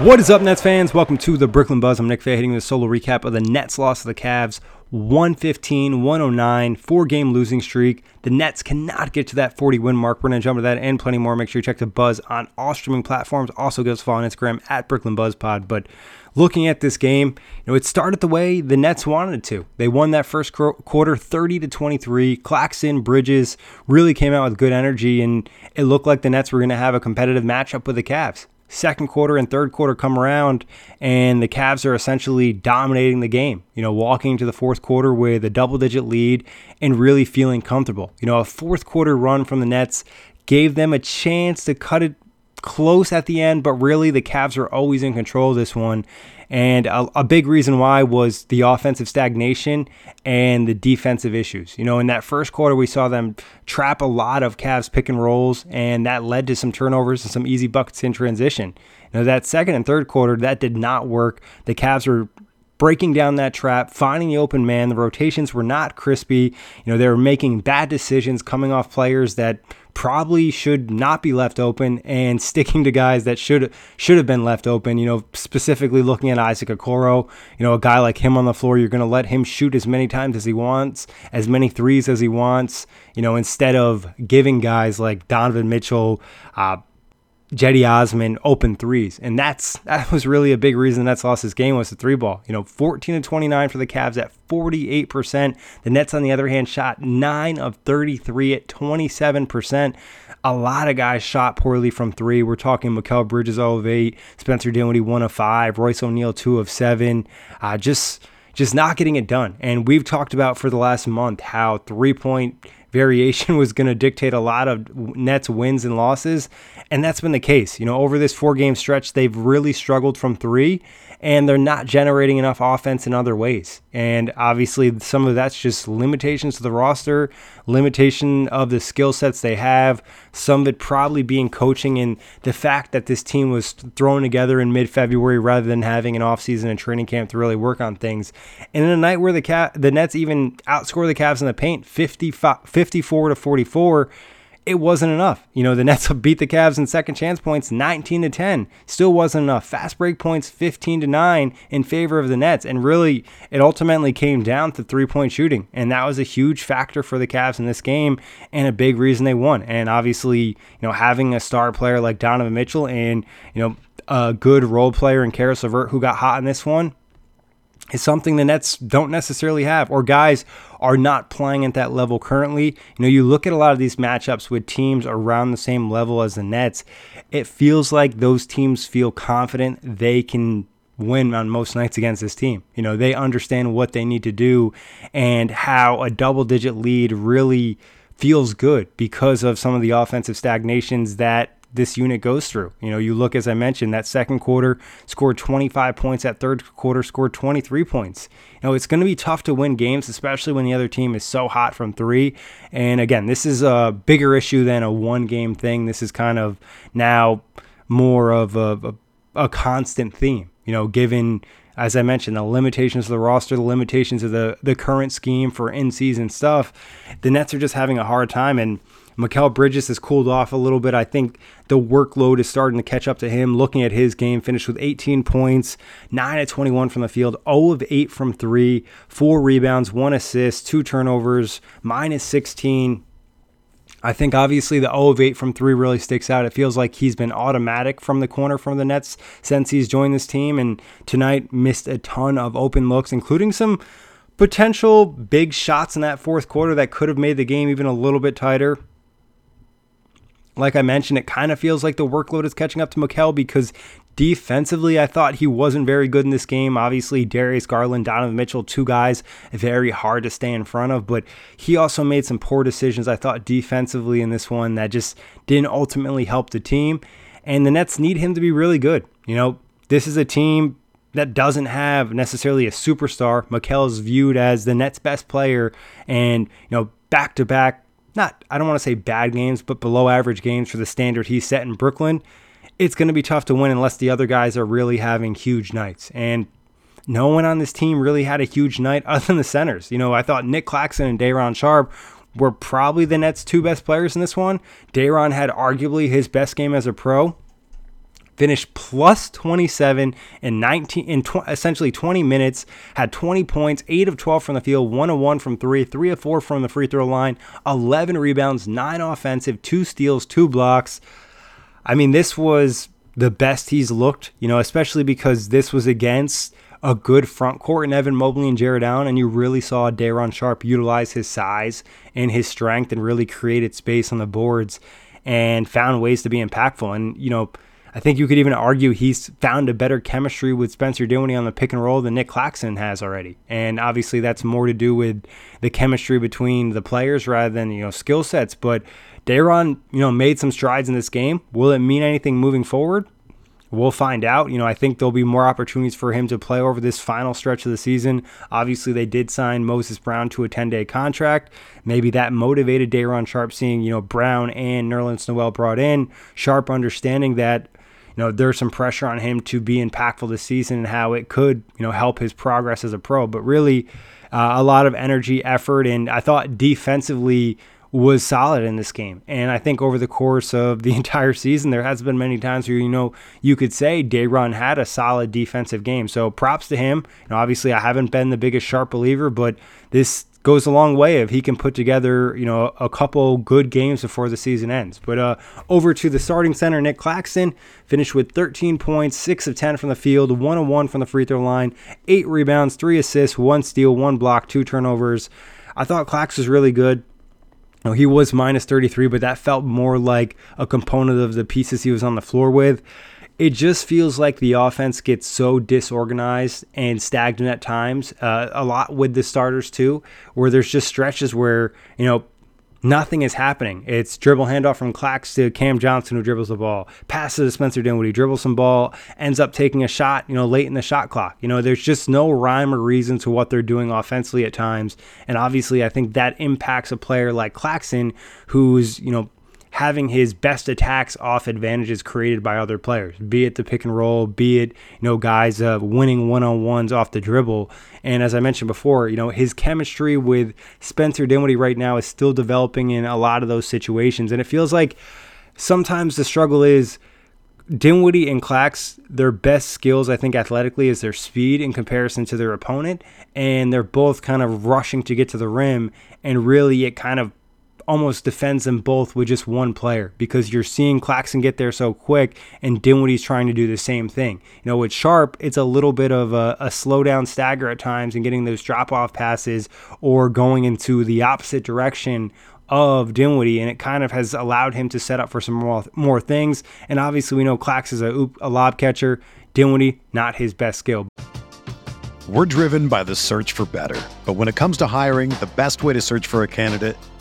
What is up, Nets fans? Welcome to the Brooklyn Buzz. I'm Nick Fay hitting the solo recap of the Nets loss to the Cavs 115 109, four game losing streak. The Nets cannot get to that 40 win mark. We're going to jump to that and plenty more. Make sure you check the Buzz on all streaming platforms. Also, give us a follow on Instagram at Brooklyn Buzz Pod. But looking at this game, you know, it started the way the Nets wanted to. They won that first quarter 30 to 23. Claxton, Bridges really came out with good energy, and it looked like the Nets were going to have a competitive matchup with the Cavs second quarter and third quarter come around and the Cavs are essentially dominating the game, you know, walking into the fourth quarter with a double digit lead and really feeling comfortable. You know, a fourth quarter run from the Nets gave them a chance to cut it close at the end, but really the Cavs are always in control of this one. And a, a, big reason why was the offensive stagnation and the defensive issues. You know, in that first quarter, we saw them trap a lot of Cavs pick and rolls, and that led to some turnovers and some easy buckets in transition. Now, that second and third quarter, that did not work. The Cavs were breaking down that trap, finding the open man. The rotations were not crispy. You know, they were making bad decisions coming off players that probably should not be left open and sticking to guys that should should have been left open. You know, specifically looking at Isaac Okoro, you know, a guy like him on the floor, you're going to let him shoot as many times as he wants, as many threes as he wants. You know, instead of giving guys like Donovan Mitchell, uh, Cedi Osman open threes. And that's that was really a big reason the Nets lost this game was the three ball. You know, 14 to 29 for the Cavs at 48%. The Nets, on the other hand, shot 9 of 33 at 27%. A lot of guys shot poorly from three. We're talking Mikal Bridges 0 of 8, Spencer Dinwiddie 1 of 5, Royce O'Neale 2 of 7. Uh, just just not getting it done. And we've talked about for the last month how three point variation was going to dictate a lot of Nets wins and losses. And that's been the case. You know, over this four game stretch, they've really struggled from three and they're not generating enough offense in other ways. And obviously, some of that's just limitations to the roster, limitation of the skill sets they have, some of it probably being coaching and the fact that this team was thrown together in mid February rather than having an offseason and training camp to really work on things. And in a night where the, the Nets even outscore the Cavs in the paint 54 to 44 it wasn't enough. You know, the Nets beat the Cavs in second chance points 19 to 10. Still wasn't enough. Fast break points 15 to 9 in favor of the Nets. And really, it ultimately came down to three point shooting. And that was a huge factor for the Cavs in this game and a big reason they won. And obviously, you know, having a star player like Donovan Mitchell and, you know, a good role player in Caris LeVert who got hot in this one is something the Nets don't necessarily have, or guys are not playing at that level currently. You know, you look at a lot of these matchups with teams around the same level as the Nets, it feels like those teams feel confident they can win on most nights against this team. You know, they understand what they need to do and how a double digit lead really feels good because of some of the offensive stagnations that this unit goes through. You know, you look, as I mentioned, that second quarter scored 25 points, that third quarter scored 23 points. You know, it's going to be tough to win games, especially when the other team is so hot from three. And again, this is a bigger issue than a one game thing. This is kind of now more of a, a, a constant theme, you know, given as I mentioned, the limitations of the roster, the limitations of the the current scheme for in season stuff, the Nets are just having a hard time and. Mikal Bridges has cooled off a little bit. I think the workload is starting to catch up to him. Looking at his game, finished with 18 points, 9 at 21 from the field, 0 of 8 from 3, 4 rebounds, 1 assist, 2 turnovers, minus 16. I think obviously the 0 of 8 from 3 really sticks out. It feels like he's been automatic from the corner from the Nets since he's joined this team. And tonight missed a ton of open looks, including some potential big shots in that fourth quarter that could have made the game even a little bit tighter. Like I mentioned, it kind of feels like the workload is catching up to Mikal because defensively, I thought he wasn't very good in this game. Obviously, Darius Garland, Donovan Mitchell, two guys very hard to stay in front of, but he also made some poor decisions, I thought, defensively in this one that just didn't ultimately help the team. And the Nets need him to be really good. You know, this is a team that doesn't have necessarily a superstar. Mikal is viewed as the Nets' best player, and you know, back to back not, I don't want to say bad games, but below average games for the standard he set in Brooklyn, it's going to be tough to win unless the other guys are really having huge nights. And no one on this team really had a huge night other than the centers. You know, I thought Nick Claxton and Day'Ron Sharpe were probably the Nets' two best players in this one. Day'Ron had arguably his best game as a pro finished plus 27 in 19 in tw- essentially 20 minutes, had 20 points, 8 of 12 from the field, 1 of 1 from 3, 3 of 4 from the free throw line, 11 rebounds, 9 offensive, 2 steals, 2 blocks. I mean, this was the best he's looked, you know, especially because this was against a good front court in Evan Mobley and Jarrett Allen, and you really saw Day'Ron Sharpe utilize his size and his strength and really created space on the boards and found ways to be impactful. And, you know, I think you could even argue he's found a better chemistry with Spencer Dinwiddie on the pick and roll than Nick Claxton has already. And obviously that's more to do with the chemistry between the players rather than, you know, skill sets. But Day'Ron, you know, made some strides in this game. Will it mean anything moving forward? We'll find out. You know, I think there'll be more opportunities for him to play over this final stretch of the season. Obviously, they did sign Moses Brown to a 10 day contract. Maybe that motivated Day'Ron Sharpe seeing, you know, Brown and Nerlens Noel brought in. Sharpe understanding that know, there's some pressure on him to be impactful this season and how it could, you know, help his progress as a pro. But really, uh, a lot of energy, effort, and I thought defensively was solid in this game. And I think over the course of the entire season, there has been many times where, you know, you could say Day'Ron had a solid defensive game. So props to him. Know, obviously, I haven't been the biggest Sharpe believer, but this goes a long way if he can put together, you know, a couple good games before the season ends. But uh, over to the starting center, Nick Claxton finished with 13 points, 6 of 10 from the field, 1 of 1 from the free throw line, 8 rebounds, 3 assists, 1 steal, 1 block, 2 turnovers. I thought Clax was really good. You know, he was minus 33, but that felt more like a component of the pieces he was on the floor with it just feels like the offense gets so disorganized and stagnant at times. Uh, a lot with the starters too, where there's just stretches where you know nothing is happening. It's dribble handoff from Clax to Cam Johnson who dribbles the ball, passes to Spencer Dinwiddie, dribbles some ball, ends up taking a shot, you know, late in the shot clock. You know, there's just no rhyme or reason to what they're doing offensively at times. And obviously I think that impacts a player like Claxton who's, you know, having his best attacks off advantages created by other players, be it the pick and roll, be it, you know, guys uh, winning one on ones off the dribble. And as I mentioned before, you know, his chemistry with Spencer Dinwiddie right now is still developing in a lot of those situations. And it feels like sometimes the struggle is. Dinwiddie and Clax, their best skills, I think, athletically, is their speed in comparison to their opponent. And they're both kind of rushing to get to the rim. And really, it kind of almost defends them both with just one player because you're seeing Claxton get there so quick and Dinwiddie's trying to do the same thing. You know, with Sharpe, it's a little bit of a, a slow down stagger at times and getting those drop off passes or going into the opposite direction of Dinwiddie, and it kind of has allowed him to set up for some more, more things. And obviously, we know Clax is a, a lob catcher. Dinwiddie, not his best skill. We're driven by the search for better. But when it comes to hiring, the best way to search for a candidate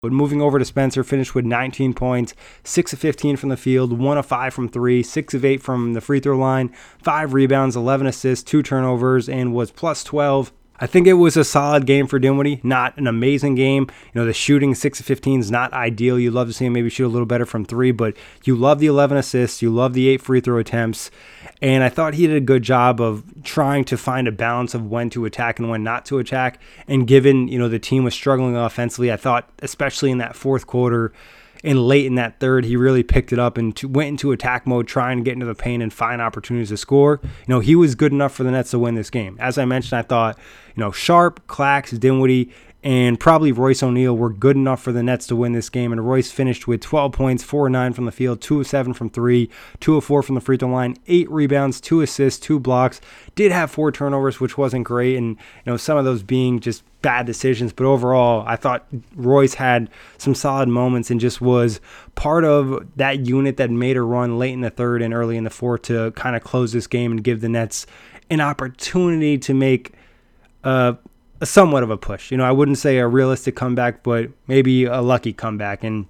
But moving over to Spencer, finished with 19 points, 6 of 15 from the field, 1 of 5 from 3, 6 of 8 from the free throw line, 5 rebounds, 11 assists, 2 turnovers, and was plus 12. I think it was a solid game for Dinwiddie, not an amazing game. You know, the shooting 6 of 15 is not ideal. You'd love to see him maybe shoot a little better from 3, but you love the 11 assists, you love the 8 free throw attempts. And I thought he did a good job of trying to find a balance of when to attack and when not to attack. And given, you know, the team was struggling offensively, I thought, especially in that fourth quarter and late in that third, he really picked it up and to, went into attack mode, trying to get into the paint and find opportunities to score. You know, he was good enough for the Nets to win this game. As I mentioned, I thought, you know, Sharpe, Clax, Dinwiddie, and probably Royce O'Neale were good enough for the Nets to win this game. And Royce finished with 12 points, 4 9 from the field, 2 of 7 from 3, 2 of 4 from the free throw line, 8 rebounds, 2 assists, 2 blocks. Did have 4 turnovers, which wasn't great. And, you know, some of those being just bad decisions. But overall, I thought Royce had some solid moments and just was part of that unit that made a run late in the third and early in the fourth to kind of close this game and give the Nets an opportunity to make. Uh, somewhat of a push. You know, I wouldn't say a realistic comeback, but maybe a lucky comeback. And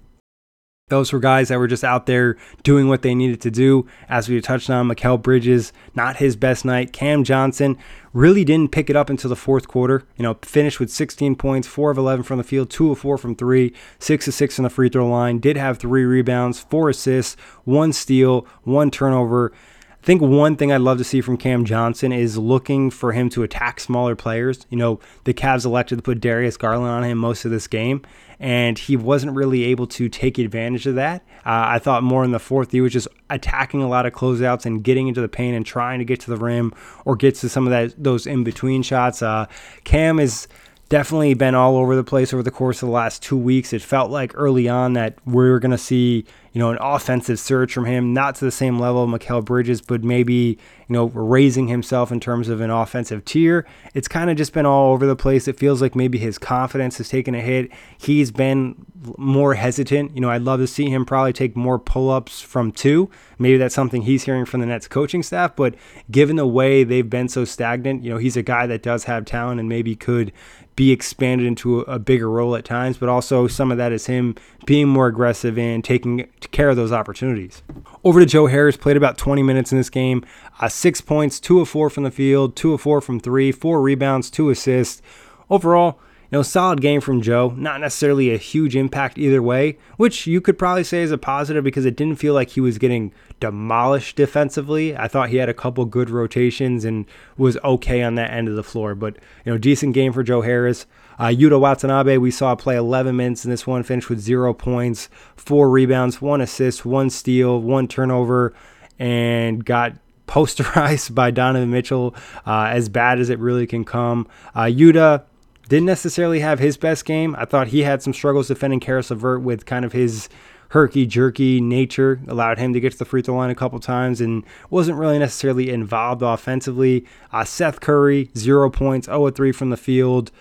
those were guys that were just out there doing what they needed to do. As we touched on, Mikal Bridges, not his best night. Cam Johnson really didn't pick it up until the fourth quarter. You know, finished with 16 points, 4 of 11 from the field, 2 of 4 from 3, 6 of 6 on the free throw line. Did have 3 rebounds, 4 assists, 1 steal, 1 turnover. I think one thing I'd love to see from Cam Johnson is looking for him to attack smaller players. You know, the Cavs elected to put Darius Garland on him most of this game, and he wasn't really able to take advantage of that. Uh, I thought more in the fourth, he was just attacking a lot of closeouts and getting into the paint and trying to get to the rim or get to some of that those in between shots. Uh, Cam is definitely been all over the place over the course of the last two weeks. It felt like early on that we are going to see, you know, an offensive surge from him, not to the same level of Mikal Bridges, but maybe, you know, raising himself in terms of an offensive tier. It's kind of just been all over the place. It feels like maybe his confidence has taken a hit. He's been more hesitant. You know, I'd love to see him probably take more pull ups from two. Maybe that's something he's hearing from the Nets coaching staff, but given the way they've been so stagnant, you know, he's a guy that does have talent and maybe could be expanded into a, a, bigger role at times, but also some of that is him being more aggressive and taking care of those opportunities. Over to Joe Harris, played about 20 minutes in this game. Uh, six points, two of four from the field, two of four from three, four rebounds, two assists. Overall, you know, solid game from Joe. Not necessarily a huge impact either way, which you could probably say is a positive because it didn't feel like he was getting demolished defensively. I thought he had a couple good rotations and was okay on that end of the floor. But, you know, decent game for Joe Harris. Uh, Yuta Watanabe, we saw play 11 minutes in this one, finished with zero points, four rebounds, one assist, one steal, one turnover, and got posterized by Donovan Mitchell uh, as bad as it really can come. Uh, Yuta didn't necessarily have his best game. I thought he had some struggles defending Caris LeVert with kind of his herky jerky nature, allowed him to get to the free throw line a couple times and wasn't really necessarily involved offensively. Uh, Seth Curry, zero points, 0 3 from the field.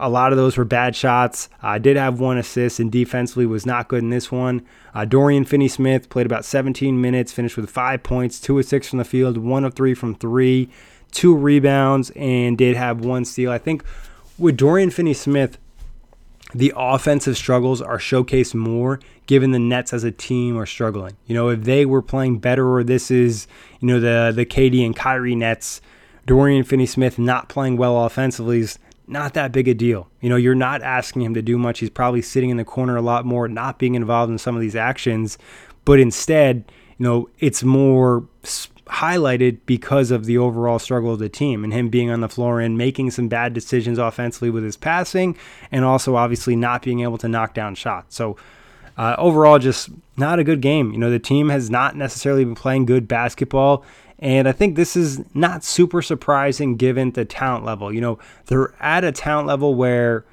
A lot of those were bad shots. I uh, did have one assist and defensively was not good in this one. Uh, Dorian Finney Smith played about 17 minutes, finished with five points, two of six from the field, one of three from three, two rebounds, and did have one steal. I think with Dorian Finney Smith, the offensive struggles are showcased more given the Nets as a team are struggling. You know, if they were playing better or this is, you know, the the KD and Kyrie Nets, Dorian Finney Smith not playing well offensively is not that big a deal. You know, you're not asking him to do much. He's probably sitting in the corner a lot more, not being involved in some of these actions, but instead, you know, it's more highlighted because of the overall struggle of the team and him being on the floor and making some bad decisions offensively with his passing and also obviously not being able to knock down shots. So uh, overall, just not a good game. You know, the team has not necessarily been playing good basketball. And I think this is not super surprising given the talent level. You know, they're at a talent level where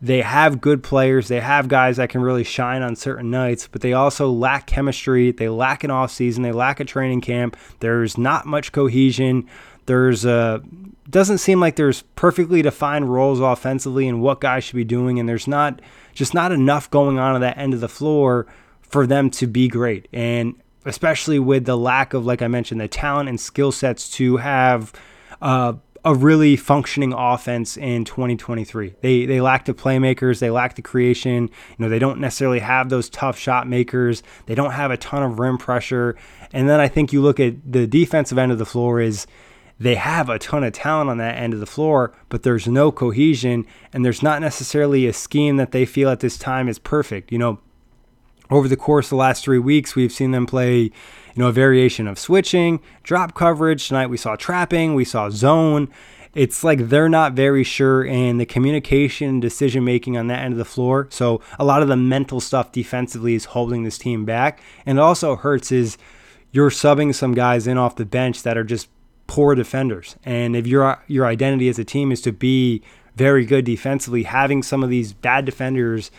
they have good players, they have guys that can really shine on certain nights, but they also lack chemistry, they lack an off season, they lack a training camp. There's not much cohesion. There's a doesn't seem like there's perfectly defined roles offensively and what guys should be doing, and there's not just not enough going on at that end of the floor for them to be great. And especially with the lack of, like I mentioned, the talent and skill sets to have uh, a really functioning offense in 2023. They they lack the playmakers, they lack the creation. You know, they don't necessarily have those tough shot makers. They don't have a ton of rim pressure. And then I think you look at the defensive end of the floor is they have a ton of talent on that end of the floor, but there's no cohesion and there's not necessarily a scheme that they feel at this time is perfect. You know, over the course of the last three weeks, we've seen them play, you know, a variation of switching, drop coverage. Tonight we saw trapping, we saw zone. It's like they're not very sure in the communication decision making on that end of the floor. So a lot of the mental stuff defensively is holding this team back. And it also hurts is you're subbing some guys in off the bench that are just poor defenders. And if your your identity as a team is to be very good defensively, having some of these bad defenders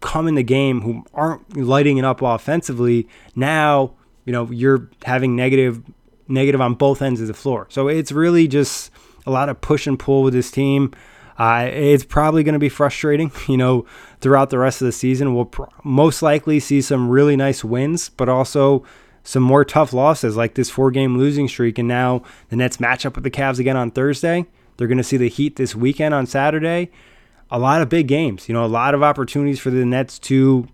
come in the game who aren't lighting it up offensively, now you know you're having negative negative on both ends of the floor. So it's really just a lot of push and pull with this team. Uh, it's probably going to be frustrating, you know, throughout the rest of the season. We'll pr- most likely see some really nice wins, but also some more tough losses like this four game losing streak. And now the Nets match up with the Cavs again on Thursday. They're going to see the Heat this weekend on Saturday a lot of big games. You know, a lot of opportunities for the Nets to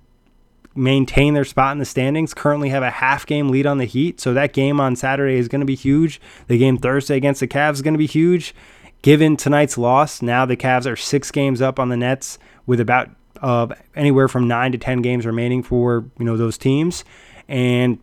maintain their spot in the standings. Currently have a half game lead on the Heat, so that game on Saturday is going to be huge. The game Thursday against the Cavs is going to be huge. Given tonight's loss, now the Cavs are six games up on the Nets with about uh, anywhere from nine to ten games remaining for you know those teams, and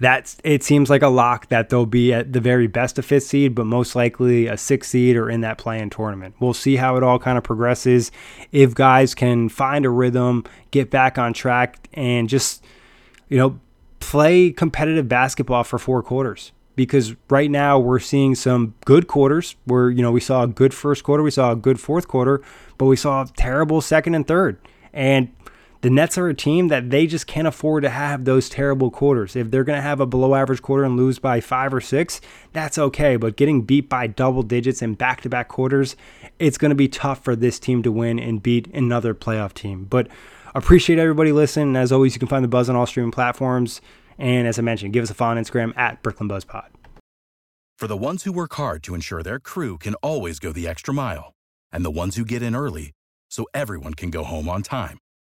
that's it seems like a lock that they'll be at the very best a fifth seed, but most likely a sixth seed or in that play-in tournament. We'll see how it all kind of progresses. If guys can find a rhythm, get back on track, and just you know play competitive basketball for four quarters. Because right now we're seeing some good quarters where you know we saw a good first quarter, we saw a good fourth quarter, but we saw terrible second and third. And the Nets are a team that they just can't afford to have those terrible quarters. If they're going to have a below average quarter and lose by five or six, that's okay. But getting beat by double digits in back to back quarters, it's going to be tough for this team to win and beat another playoff team. But appreciate everybody listening. As always, you can find the buzz on all streaming platforms. And as I mentioned, give us a follow on Instagram at Brooklyn Buzz Pod. For the ones who work hard to ensure their crew can always go the extra mile, and the ones who get in early so everyone can go home on time